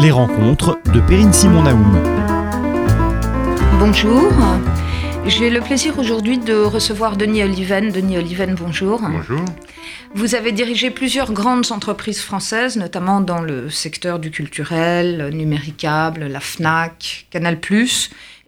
Les rencontres de Perrine Simon Naoum. Bonjour. J'ai le plaisir aujourd'hui de recevoir Denis Oliven. Denis Oliven, bonjour. Bonjour. Vous avez dirigé plusieurs grandes entreprises françaises, notamment dans le secteur du culturel, numéricable, la FNAC, Canal+,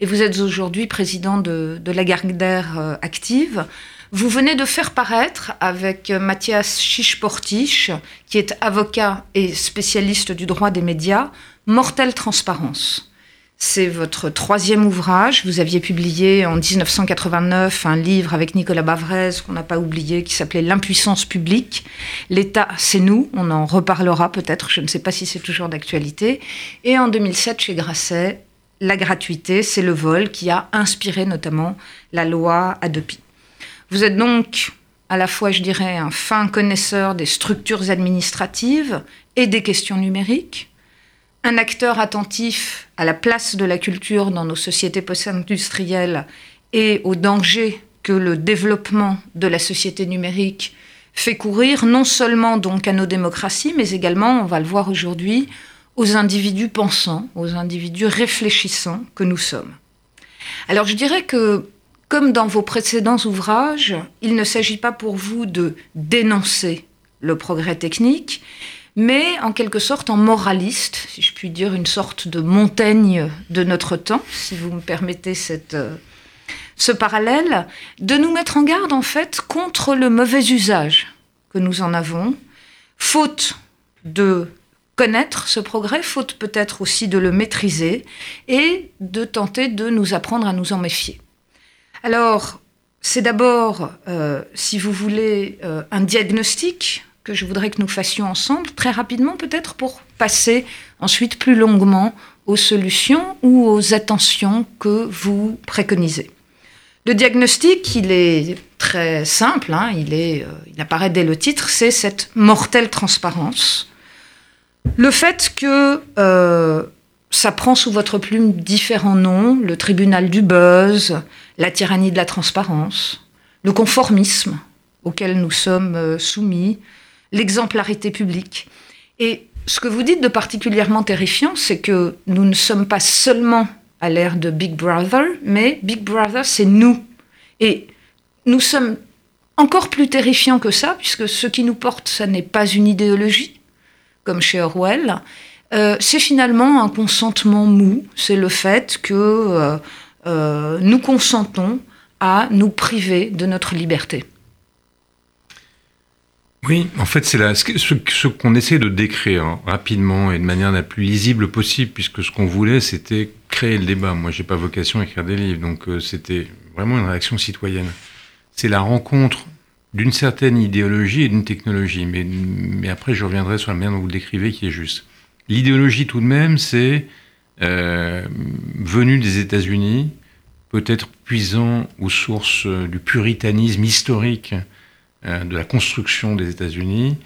et vous êtes aujourd'hui président de, de Lagardère euh, Active. Vous venez de faire paraître avec Mathias Chichportiche, qui est avocat et spécialiste du droit des médias, Mortelle Transparence. C'est votre troisième ouvrage. Vous aviez publié en 1989 un livre avec Nicolas Bavrez, qu'on n'a pas oublié, qui s'appelait L'impuissance publique. L'État, c'est nous. On en reparlera peut-être. Je ne sais pas si c'est toujours d'actualité. Et en 2007, chez Grasset, La gratuité, c'est le vol qui a inspiré notamment la loi Adopi. Vous êtes donc à la fois, je dirais, un fin connaisseur des structures administratives et des questions numériques, un acteur attentif à la place de la culture dans nos sociétés post-industrielles et aux dangers que le développement de la société numérique fait courir non seulement donc à nos démocraties, mais également, on va le voir aujourd'hui, aux individus pensants, aux individus réfléchissants que nous sommes. Alors je dirais que comme dans vos précédents ouvrages, il ne s'agit pas pour vous de dénoncer le progrès technique, mais en quelque sorte en moraliste, si je puis dire, une sorte de montagne de notre temps, si vous me permettez euh, ce parallèle, de nous mettre en garde en fait contre le mauvais usage que nous en avons, faute de connaître ce progrès, faute peut-être aussi de le maîtriser et de tenter de nous apprendre à nous en méfier. Alors, c'est d'abord, euh, si vous voulez, euh, un diagnostic que je voudrais que nous fassions ensemble, très rapidement peut-être, pour passer ensuite plus longuement aux solutions ou aux attentions que vous préconisez. Le diagnostic, il est très simple, hein, il, euh, il apparaît dès le titre, c'est cette mortelle transparence. Le fait que ça prend sous votre plume différents noms, le tribunal du buzz, la tyrannie de la transparence, le conformisme auquel nous sommes euh, soumis, l'exemplarité publique. Et ce que vous dites de particulièrement terrifiant, c'est que nous ne sommes pas seulement à l'ère de Big Brother, mais Big Brother, c'est nous. Et nous sommes encore plus terrifiants que ça, puisque ce qui nous porte, ça n'est pas une idéologie, comme chez Orwell, euh, c'est finalement un consentement mou, c'est le fait que euh, euh, nous consentons à nous priver de notre liberté. Oui, en fait, c'est ce, qu'on essaie de décrire rapidement et de manière la plus lisible possible, puisque ce qu'on voulait, c'était créer le débat. Moi, j'ai pas vocation à écrire des livres, donc euh, c'était vraiment une réaction citoyenne. C'est la rencontre d'une certaine idéologie et d'une technologie, mais, mais après, je reviendrai sur la manière dont vous le décrivez, qui est juste. L'idéologie, tout de même, c'est euh, venu des États-Unis, peut-être puisant aux sources euh, du puritanisme historique euh, de la construction des États-Unis,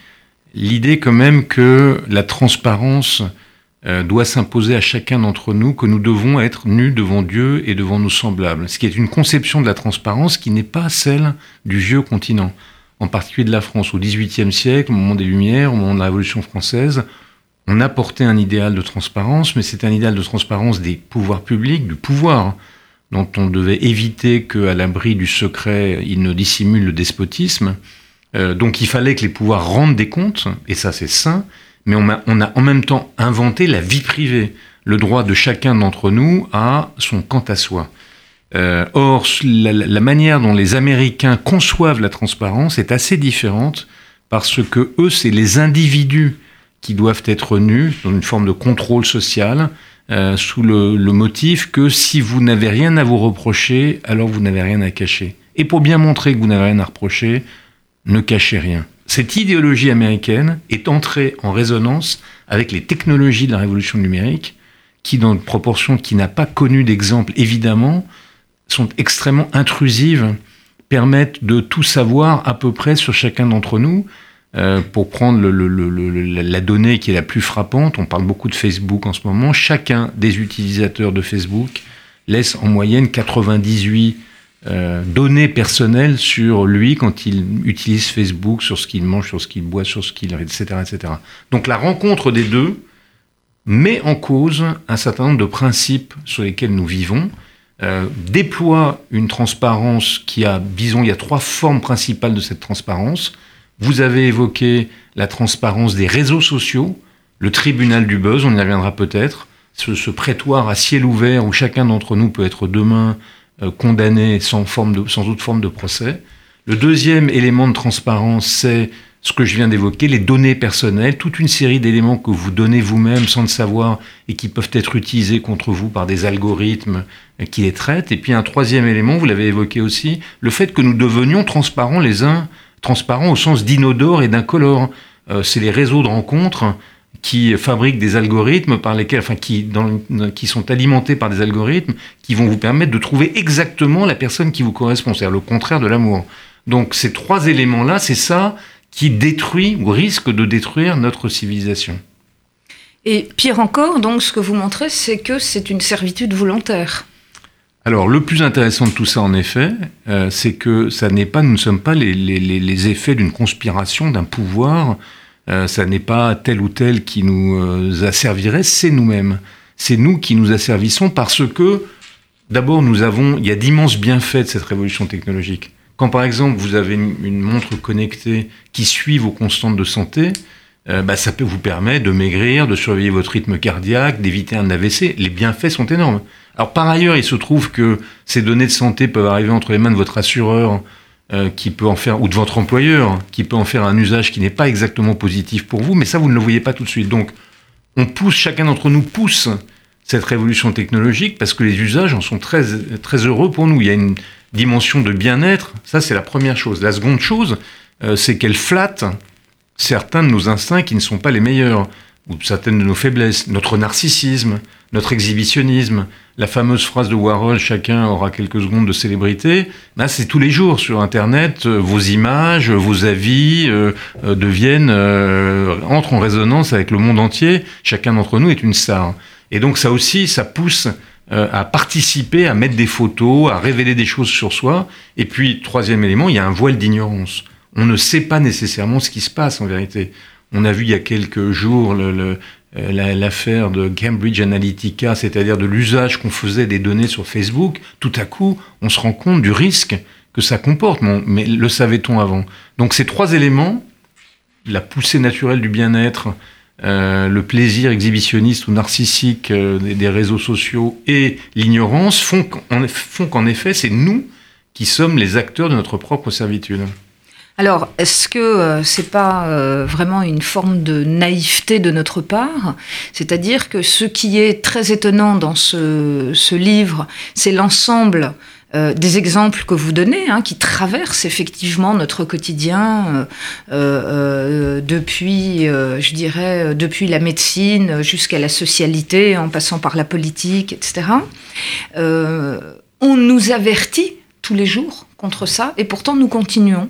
l'idée quand même que la transparence doit s'imposer à chacun d'entre nous, que nous devons être nus devant Dieu et devant nos semblables, ce qui est une conception de la transparence qui n'est pas celle du vieux continent, en particulier de la France. Au XVIIIe siècle, au moment des Lumières, au moment de la Révolution française, on apportait un idéal de transparence, mais c'est un idéal de transparence des pouvoirs publics, du pouvoir, dont on devait éviter qu'à l'abri du secret, il ne dissimule le despotisme. Euh, donc il fallait que les pouvoirs rendent des comptes, et ça c'est sain, mais on a, on a en même temps inventé la vie privée, le droit de chacun d'entre nous à son quant à soi. Euh, or, la, la, manière dont les Américains conçoivent la transparence est assez différente parce que eux, c'est les individus qui doivent être nus dans une forme de contrôle social, euh, sous le, motif que si vous n'avez rien à vous reprocher, alors vous n'avez rien à cacher. Et pour bien montrer que vous n'avez rien à reprocher, ne cachez rien. Cette idéologie américaine est entrée en résonance avec les technologies de la révolution numérique, qui, dans une proportion qui n'a pas connu d'exemple, évidemment, sont extrêmement intrusives, permettent de tout savoir à peu près sur chacun d'entre nous, euh, pour prendre la donnée qui est la plus frappante, on parle beaucoup de Facebook en ce moment, chacun des utilisateurs de Facebook laisse en moyenne 98 euh, données personnelles sur lui quand il utilise Facebook, sur ce qu'il mange, sur ce qu'il boit, sur ce qu'il... etc., etc. Donc la rencontre des deux met en cause un certain nombre de principes sur lesquels nous vivons, euh, déploie une transparence qui a, disons, il y a trois formes principales de cette transparence. Vous avez évoqué la transparence des réseaux sociaux, le tribunal du buzz, on y reviendra peut-être, ce, prétoire à ciel ouvert où chacun d'entre nous peut être demain euh, condamné sans, forme de, sans autre forme de procès. Le deuxième élément de transparence, c'est ce que je viens d'évoquer, les données personnelles, toute une série d'éléments que vous donnez vous-même sans le savoir et qui peuvent être utilisés contre vous par des algorithmes qui les traitent. Et puis un troisième élément, vous l'avez évoqué aussi, le fait que nous devenions transparents les uns, transparents au sens d'inodore et d'incolore. Euh, c'est les réseaux de rencontres qui fabriquent des algorithmes par lesquels, enfin, qui, qui sont alimentés par des algorithmes qui vont vous permettre de trouver exactement la personne qui vous correspond, c'est-à-dire le contraire de l'amour. Donc ces trois éléments-là, c'est ça qui détruit ou risque de détruire notre civilisation. Et pire encore, donc, ce que vous montrez, c'est que c'est une servitude volontaire. Alors, le plus intéressant de tout ça, en effet, euh, c'est que ça n'est pas, nous ne sommes pas les, effets d'une conspiration, d'un pouvoir. Euh, ça n'est pas tel ou tel qui nous euh, asservirait, c'est nous-mêmes. C'est nous qui nous asservissons parce que, d'abord, nous avons, il y a d'immenses bienfaits de cette révolution technologique. Quand par exemple vous avez une, montre connectée qui suit vos constantes de santé, bah, ça peut vous permettre de maigrir, de surveiller votre rythme cardiaque, d'éviter un AVC. Les bienfaits sont énormes. Alors par ailleurs, il se trouve que ces données de santé peuvent arriver entre les mains de votre assureur, euh, qui peut en faire, ou de votre employeur, qui peut en faire un usage qui n'est pas exactement positif pour vous, mais ça vous ne le voyez pas tout de suite. Donc on pousse, chacun d'entre nous pousse cette révolution technologique parce que les usages en sont très, très heureux pour nous. Il y a une dimension de bien-être, ça c'est la première chose. La seconde chose, euh, c'est qu'elle flatte certains de nos instincts qui ne sont pas les meilleurs, ou certaines de nos faiblesses, notre narcissisme, notre exhibitionnisme, la fameuse phrase de Warhol, chacun aura quelques secondes de célébrité, là c'est tous les jours sur Internet, euh, vos images, vos avis euh, deviennent, entrent en résonance avec le monde entier, chacun d'entre nous est une star. Et donc ça aussi, ça pousse euh, à participer, à mettre des photos, à révéler des choses sur soi. Et puis, troisième élément, il y a un voile d'ignorance. On ne sait pas nécessairement ce qui se passe en vérité. On a vu il y a quelques jours euh, l'affaire de Cambridge Analytica, c'est-à-dire de l'usage qu'on faisait des données sur Facebook. Tout à coup, on se rend compte du risque que ça comporte. Mais le savait-on avant? Donc ces trois éléments, la poussée naturelle du bien-être, euh, le plaisir exhibitionniste ou narcissique euh, des, réseaux sociaux et l'ignorance font qu'en effet, c'est nous qui sommes les acteurs de notre propre servitude. Alors, est-ce que euh, c'est pas vraiment une forme de naïveté de notre part? C'est-à-dire que ce qui est très étonnant dans ce livre, c'est l'ensemble euh, des exemples que vous donnez, hein, qui traversent effectivement notre quotidien euh, euh, depuis, je dirais, depuis la médecine jusqu'à la socialité, en passant par la politique, etc. on nous avertit tous les jours contre ça, et pourtant nous continuons.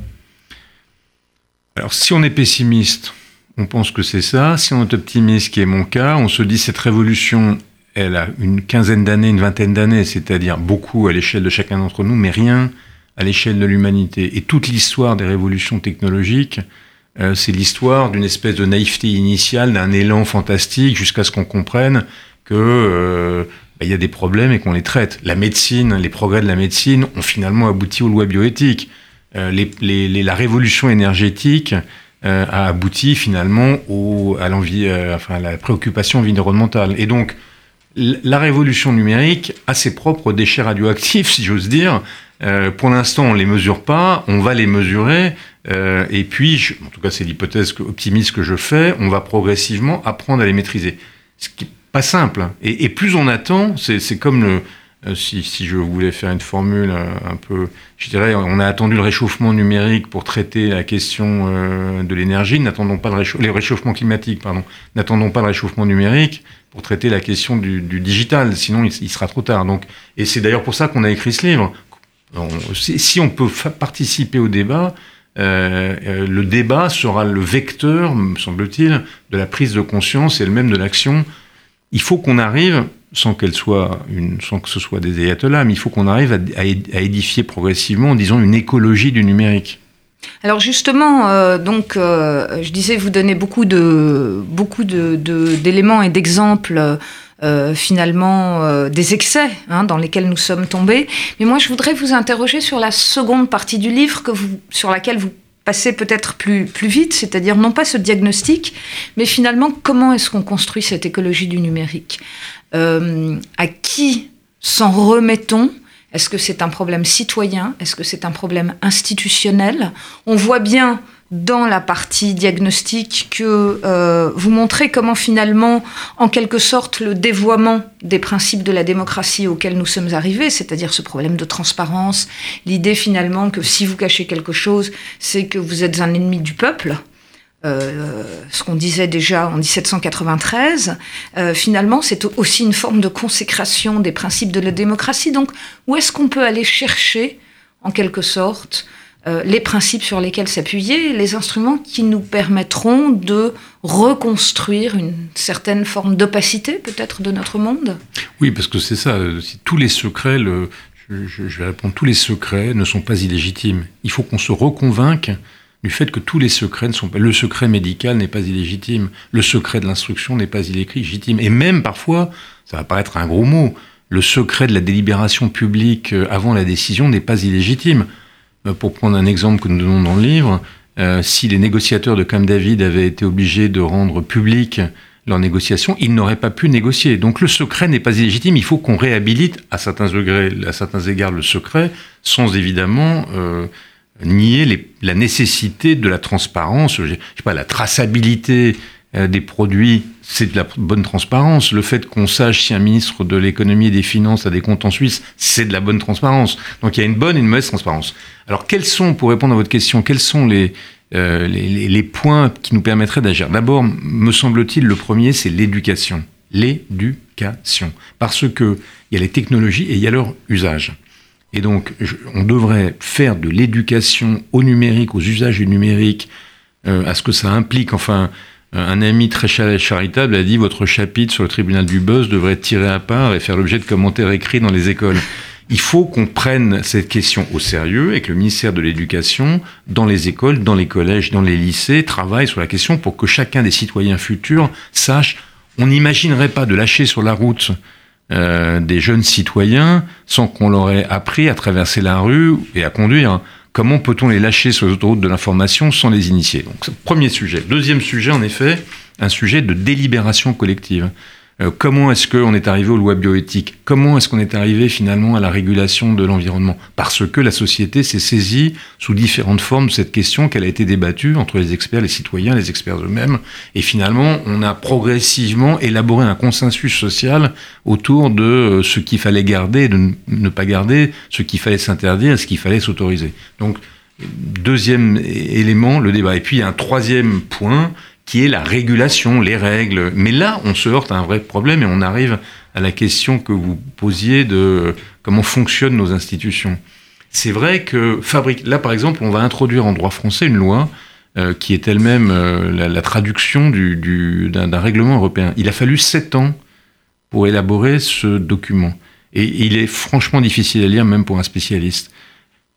Alors si on est pessimiste, on pense que c'est ça. Si on est optimiste, qui est mon cas, on se dit cette révolution elle a une quinzaine d'années, une vingtaine d'années, c'est-à-dire beaucoup à l'échelle de chacun d'entre nous, mais rien à l'échelle de l'humanité. Et toute l'histoire des révolutions technologiques, euh, c'est l'histoire d'une espèce de naïveté initiale, d'un élan fantastique, jusqu'à ce qu'on comprenne que euh, bah, il y a des problèmes et qu'on les traite. La médecine, les progrès de la médecine ont finalement abouti aux lois bioéthiques. Euh, la révolution énergétique a abouti finalement à, l'envie, enfin, la préoccupation environnementale. Et donc, la révolution numérique a ses propres déchets radioactifs, si j'ose dire. Euh, pour l'instant, on les mesure pas, on va les mesurer, euh, et puis, en tout cas, c'est l'hypothèse optimiste que je fais, on va progressivement apprendre à les maîtriser. Ce qui n'est pas simple. Hein. Et, plus on attend, c'est comme le, euh, si, je voulais faire une formule un peu, je dirais, on a attendu le réchauffement numérique pour traiter la question de l'énergie, n'attendons pas le les réchauffements climatiques, pardon, n'attendons pas le réchauffement numérique pour traiter la question du, digital, sinon il, sera trop tard. Donc, et c'est d'ailleurs pour ça qu'on a écrit ce livre. si on peut participer au débat, euh, euh, le débat sera le vecteur, me semble-t-il, de la prise de conscience et le même de l'action. Il faut qu'on arrive, sans qu'elle soit sans que ce soit des ayatollahs, mais il faut qu'on arrive à, à, édifier progressivement, disons, une écologie du numérique. alors justement, euh, donc, euh, je disais, vous donnez beaucoup de beaucoup d'éléments et d'exemples euh, finalement des excès hein, dans lesquels nous sommes tombés. Mais moi, je voudrais vous interroger sur la seconde partie du livre que vous, sur laquelle vous passez peut-être plus, plus vite, c'est-à-dire non pas ce diagnostic, mais finalement comment est-ce qu'on construit cette écologie du numérique? À qui s'en remettons? Est-ce que c'est un problème citoyen? Est-ce que c'est un problème institutionnel? On voit bien dans la partie diagnostic que euh, vous montrez comment finalement, en quelque sorte, le dévoiement des principes de la démocratie auxquels nous sommes arrivés, c'est-à-dire ce problème de transparence, l'idée finalement que si vous cachez quelque chose, c'est que vous êtes un ennemi du peuple, euh, ce qu'on disait déjà en 1793, euh, finalement, c'est aussi une forme de consécration des principes de la démocratie. Donc, où est-ce qu'on peut aller chercher, en quelque sorte, euh, les principes sur lesquels s'appuyer, les instruments qui nous permettront de reconstruire une certaine forme d'opacité, peut-être, de notre monde? Oui, parce que c'est ça. Tous les secrets, le, je, je vais répondre, tous les secrets ne sont pas illégitimes. Il faut qu'on se reconvainque du fait que tous les secrets ne sont pas. Le secret médical n'est pas illégitime, le secret de l'instruction n'est pas illégitime. Et même parfois, ça va paraître un gros mot, le secret de la délibération publique euh, avant la décision n'est pas illégitime. Euh, pour prendre un exemple que nous donnons dans le livre, euh, si les négociateurs de Camp David avaient été obligés de rendre public leurs négociations, ils n'auraient pas pu négocier. Donc le secret n'est pas illégitime. Il faut qu'on réhabilite à certains degrés, à certains égards, le secret, sans évidemment nier la nécessité de la transparence, je sais pas, la traçabilité euh, des produits, c'est de la bonne transparence. Le fait qu'on sache si un ministre de l'économie et des finances a des comptes en Suisse, c'est de la bonne transparence. Donc il y a une bonne et une mauvaise transparence. Alors quels sont, pour répondre à votre question, quels sont les, euh, les, les, points qui nous permettraient d'agir? D'abord, me semble-t-il, le premier, c'est l'éducation. L'éducation. Parce que il y a les technologies et il y a leur usage. Et donc, on devrait faire de l'éducation au numérique, aux usages du numérique, euh, à ce que ça implique. Enfin, un ami très charitable a dit votre chapitre sur le tribunal du buzz devrait être tiré à part et faire l'objet de commentaires écrits dans les écoles. Il faut qu'on prenne cette question au sérieux et que le ministère de l'Éducation, dans les écoles, dans les collèges, dans les lycées, travaille sur la question pour que chacun des citoyens futurs sache. On n'imaginerait pas de lâcher sur la route euh, des jeunes citoyens sans qu'on leur ait appris à traverser la rue et à conduire. Comment peut-on les lâcher sur les autoroutes de l'information sans les initier? Donc, premier sujet. Deuxième sujet, en effet, un sujet de délibération collective. Euh, comment est-ce qu'on est arrivé aux lois bioéthiques? Comment est-ce qu'on est arrivé finalement à la régulation de l'environnement? Parce que la société s'est saisie sous différentes formes de cette question qu'elle a été débattue entre les experts, les citoyens, les experts eux-mêmes. Et finalement, on a progressivement élaboré un consensus social autour de euh, ce qu'il fallait garder de ne pas garder, ce qu'il fallait s'interdire et ce qu'il fallait s'autoriser. Donc, deuxième élément, le débat. Et puis, il y a un troisième point qui est la régulation, les règles. Mais là, on se heurte à un vrai problème et on arrive à la question que vous posiez de comment fonctionnent nos institutions. C'est vrai que fabrique. Là, par exemple, on va introduire en droit français une loi euh, qui est elle-même euh, la, traduction du, du, d'un règlement européen. Il a fallu sept ans pour élaborer ce document. Et il est franchement difficile à lire, même pour un spécialiste.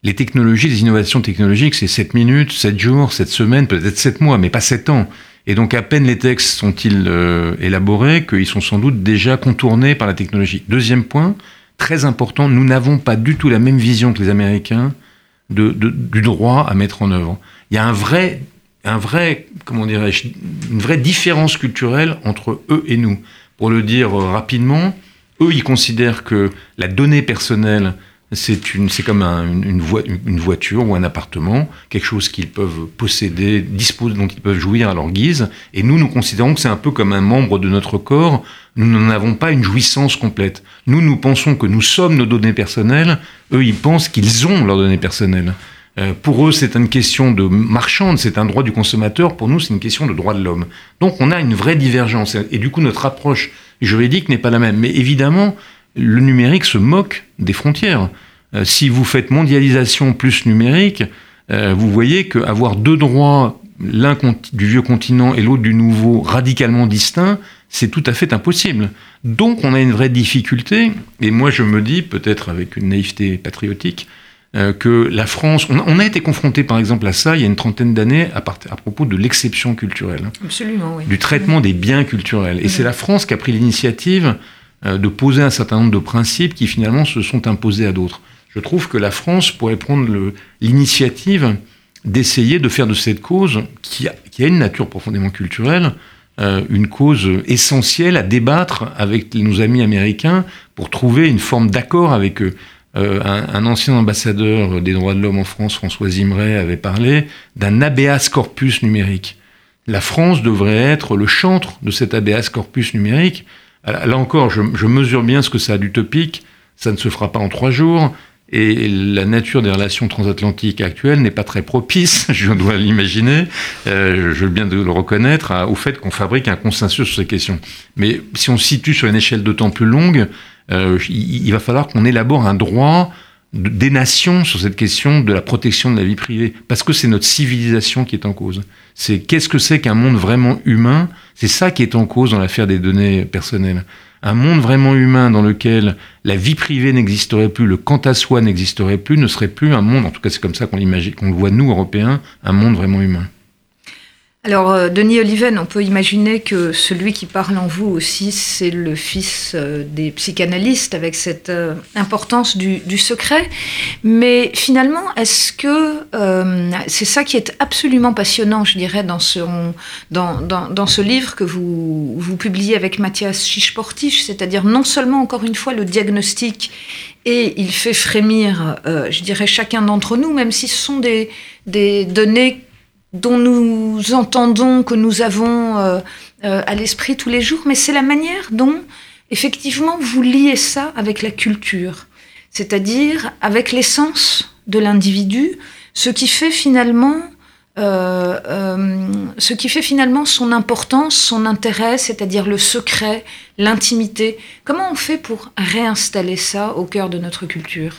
Les technologies, les innovations technologiques, c'est 7 minutes, 7 jours, 7 semaines, peut-être 7 mois, mais pas 7 ans. Et donc à peine les textes sont-ils euh, élaborés qu'ils sont sans doute déjà contournés par la technologie. Deuxième point, très important, nous n'avons pas du tout la même vision que les Américains du droit à mettre en œuvre. Il y a un vrai, une vraie différence culturelle entre eux et nous. Pour le dire euh, rapidement, eux, ils considèrent que la donnée personnelle c'est une, c'est comme une, voiture ou un appartement, quelque chose qu'ils peuvent posséder, disposer, dont ils peuvent jouir à leur guise. Et nous, nous considérons que c'est un peu comme un membre de notre corps. Nous n'en avons pas une jouissance complète. Nous, nous pensons que nous sommes nos données personnelles. Eux, ils pensent qu'ils ont leurs données personnelles. Euh, pour eux, c'est une question de marchande, c'est un droit du consommateur. Pour nous, c'est une question de droit de l'homme. Donc, on a une vraie divergence. Et du coup, notre approche juridique n'est pas la même. Mais évidemment, le numérique se moque des frontières. Euh, si vous faites mondialisation plus numérique, euh, vous voyez qu'avoir deux droits, l'un du vieux continent et l'autre du nouveau, radicalement distincts, c'est tout à fait impossible. Donc on a une vraie difficulté, et moi je me dis, peut-être avec une naïveté patriotique, euh, que la France, on, a été confronté par exemple à ça il y a une trentaine d'années à, à, propos de l'exception culturelle, Absolument, oui. du traitement des biens culturels. Et c'est la France qui a pris l'initiative de poser un certain nombre de principes qui finalement se sont imposés à d'autres. Je trouve que la France pourrait prendre l'initiative d'essayer de faire de cette cause, qui a, une nature profondément culturelle, euh, une cause essentielle à débattre avec nos amis américains pour trouver une forme d'accord avec eux. Euh, un, ancien ambassadeur des droits de l'homme en France, François Zimray, avait parlé d'un habeas corpus numérique. La France devrait être le chantre de cet habeas corpus numérique. Là encore, je, mesure bien ce que ça a d'utopique. Ça ne se fera pas en trois jours. Et la nature des relations transatlantiques actuelles n'est pas très propice, je dois l'imaginer, euh, je veux bien le reconnaître, au fait qu'on fabrique un consensus sur ces questions. Mais si on se situe sur une échelle de temps plus longue, euh, il, va falloir qu'on élabore un droit des nations sur cette question de la protection de la vie privée, parce que c'est notre civilisation qui est en cause. C'est qu'est-ce que c'est qu'un monde vraiment humain? C'est ça qui est en cause dans l'affaire des données personnelles un monde vraiment humain dans lequel la vie privée n'existerait plus, le quant à soi n'existerait plus, ne serait plus un monde, en tout cas c'est comme ça qu'on l'imagine, qu'on le voit nous, Européens, un monde vraiment humain. Alors, euh, Denis Oliven, on peut imaginer que celui qui parle en vous aussi, c'est le fils euh, des psychanalystes avec cette euh, importance du, secret. Mais finalement, est-ce que c'est ça qui est absolument passionnant, je dirais, dans ce, livre que vous, publiez avec Mathias Chichportich, c'est-à-dire non seulement, encore une fois, le diagnostic et il fait frémir, je dirais, chacun d'entre nous, même si ce sont des données dont nous entendons, que nous avons euh, euh, à l'esprit tous les jours, mais c'est la manière dont, effectivement, vous liez ça avec la culture, c'est-à-dire avec l'essence de l'individu, ce qui fait finalement euh, ce qui fait finalement son importance, son intérêt, c'est-à-dire le secret, l'intimité. Comment on fait pour réinstaller ça au cœur de notre culture?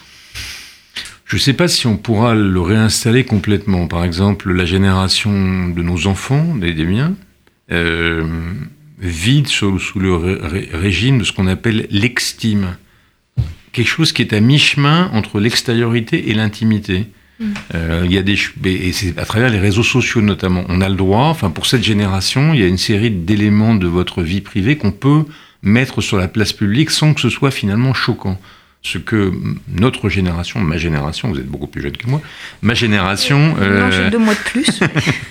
Je ne sais pas si on pourra le réinstaller complètement. Par exemple, la génération de nos enfants, des, miens, euh, vit sous, le régime de ce qu'on appelle l'extime. Quelque chose qui est à mi-chemin entre l'extériorité et l'intimité. Mm. Euh, il y a des et c'est à travers les réseaux sociaux notamment. On a le droit, enfin pour cette génération, il y a une série d'éléments de votre vie privée qu'on peut mettre sur la place publique sans que ce soit finalement choquant ce que notre génération, ma génération, vous êtes beaucoup plus jeune que moi, ma génération... Euh, j'ai deux mois de plus.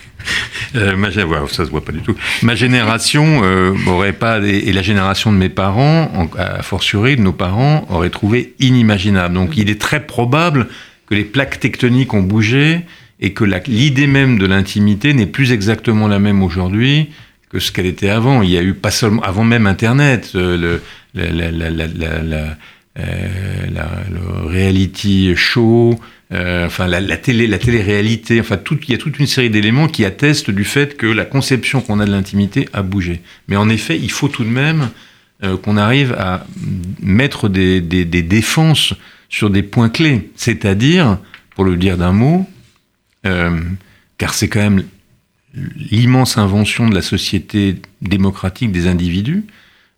euh, ma, ça se voit pas du tout. Ma génération euh, pas, et la génération de mes parents, a fortiori de nos parents, aurait trouvé inimaginable. Donc il est très probable que les plaques tectoniques ont bougé et que l'idée même de l'intimité n'est plus exactement la même aujourd'hui que ce qu'elle était avant. Il y a eu pas seulement avant même Internet, euh, la euh, le reality show, euh, enfin la, télé, la télé-réalité, enfin tout, il y a toute une série d'éléments qui attestent du fait que la conception qu'on a de l'intimité a bougé. Mais en effet, il faut tout de même euh, qu'on arrive à mettre des, défenses sur des points clés, c'est-à-dire, pour le dire d'un mot, car c'est quand même l'immense invention de la société démocratique des individus,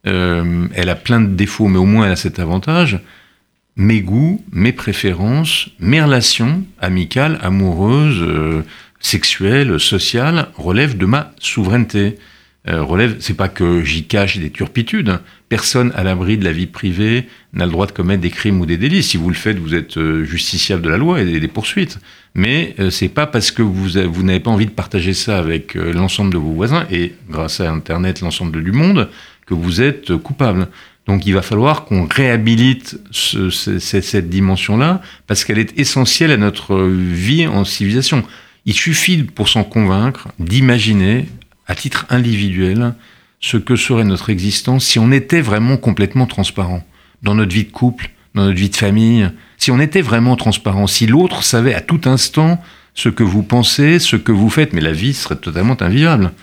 euh, elle a plein de défauts, mais au moins elle a cet avantage. Mes goûts, mes préférences, mes relations amicales, amoureuses, euh, sexuelles, sociales relèvent de ma souveraineté. Euh, relève, c'est pas que j'y cache des turpitudes. Personne à l'abri de la vie privée n'a le droit de commettre des crimes ou des délits. Si vous le faites, vous êtes justiciable de la loi et des poursuites. Mais c'est pas parce que vous n'avez pas envie de partager ça avec l'ensemble de vos voisins et grâce à Internet l'ensemble du monde que vous êtes coupable. Donc il va falloir qu'on réhabilite cette dimension-là, parce qu'elle est essentielle à notre vie en civilisation. Il suffit, pour s'en convaincre, d'imaginer, à titre individuel, ce que serait notre existence si on était vraiment complètement transparent dans notre vie de couple, dans notre vie de famille, si on était vraiment transparent, si l'autre savait à tout instant ce que vous pensez, ce que vous faites, mais la vie serait totalement invivable.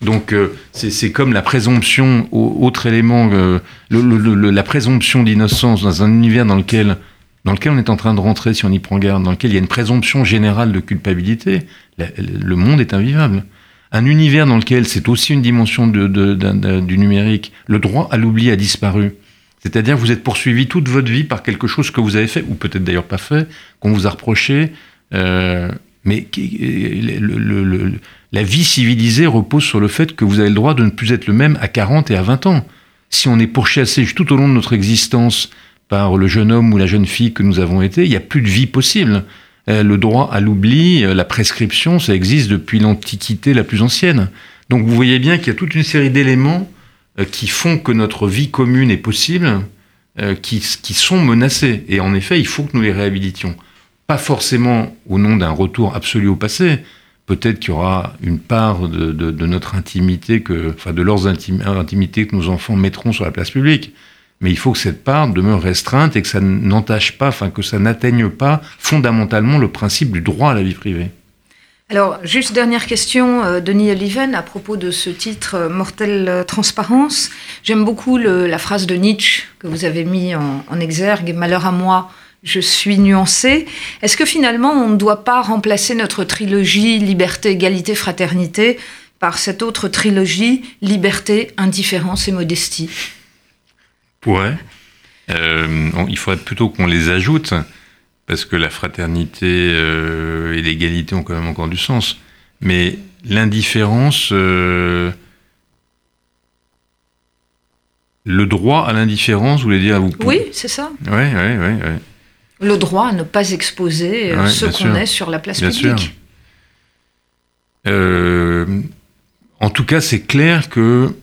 Donc euh, c'est comme la présomption, autre élément, euh, la présomption d'innocence dans un univers dans lequel, dans lequel on est en train de rentrer, si on y prend garde, dans lequel il y a une présomption générale de culpabilité, le monde est invivable. Un univers dans lequel c'est aussi une dimension du numérique, le droit à l'oubli a disparu. C'est-à-dire vous êtes poursuivi toute votre vie par quelque chose que vous avez fait, ou peut-être d'ailleurs pas fait, qu'on vous a reproché. Euh, mais la vie civilisée repose sur le fait que vous avez le droit de ne plus être le même à 40 et à 20 ans. Si on est pourchassé tout au long de notre existence par le jeune homme ou la jeune fille que nous avons été, il n'y a plus de vie possible. Euh, le droit à l'oubli, euh, la prescription, ça existe depuis l'Antiquité la plus ancienne. Donc vous voyez bien qu'il y a toute une série d'éléments euh, qui font que notre vie commune est possible, qui, sont menacés. Et en effet, il faut que nous les réhabilitions. Pas forcément au nom d'un retour absolu au passé. Peut-être qu'il y aura une part de, notre intimité, que, enfin de leurs intimités que nos enfants mettront sur la place publique mais il faut que cette part demeure restreinte et que ça n'entache pas, enfin que ça n'atteigne pas fondamentalement le principe du droit à la vie privée. Alors, juste dernière question, euh, Denis Oliven, à propos de ce titre euh, Mortelle Transparence. J'aime beaucoup la phrase de Nietzsche que vous avez mis en exergue, Malheur à moi, je suis nuancé. Est-ce que finalement, on ne doit pas remplacer notre trilogie Liberté, Égalité, Fraternité par cette autre trilogie Liberté, Indifférence et Modestie? Pourrait. Euh, il faudrait plutôt qu'on les ajoute, parce que la fraternité euh, et l'égalité ont quand même encore du sens. Mais l'indifférence, euh, le droit à l'indifférence, vous voulez dire vous Oui, c'est ça. Oui, oui, oui. Le droit à ne pas exposer ce qu'on est sur la place bien publique. en tout cas, c'est clair que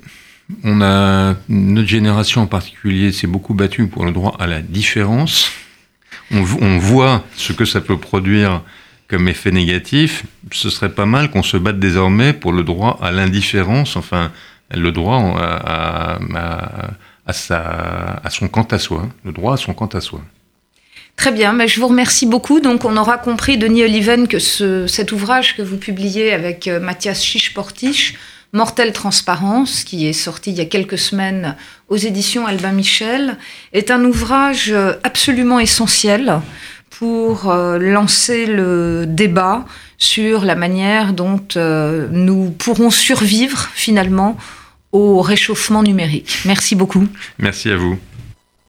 on a, notre génération en particulier s'est beaucoup battue pour le droit à la différence. On, voit ce que ça peut produire comme effet négatif. Ce serait pas mal qu'on se batte désormais pour le droit à l'indifférence, enfin, le droit à, à, son quant à soi, le droit à son quant à soi. Très bien, mais je vous remercie beaucoup. Donc, on aura compris, Denis Oliven, que cet ouvrage que vous publiez avec euh, Mathias Chiche-Portiche Mortelle Transparence, qui est sorti il y a quelques semaines aux éditions Albin Michel, est un ouvrage absolument essentiel pour euh, lancer le débat sur la manière dont euh, nous pourrons survivre finalement au réchauffement numérique. Merci beaucoup. Merci à vous.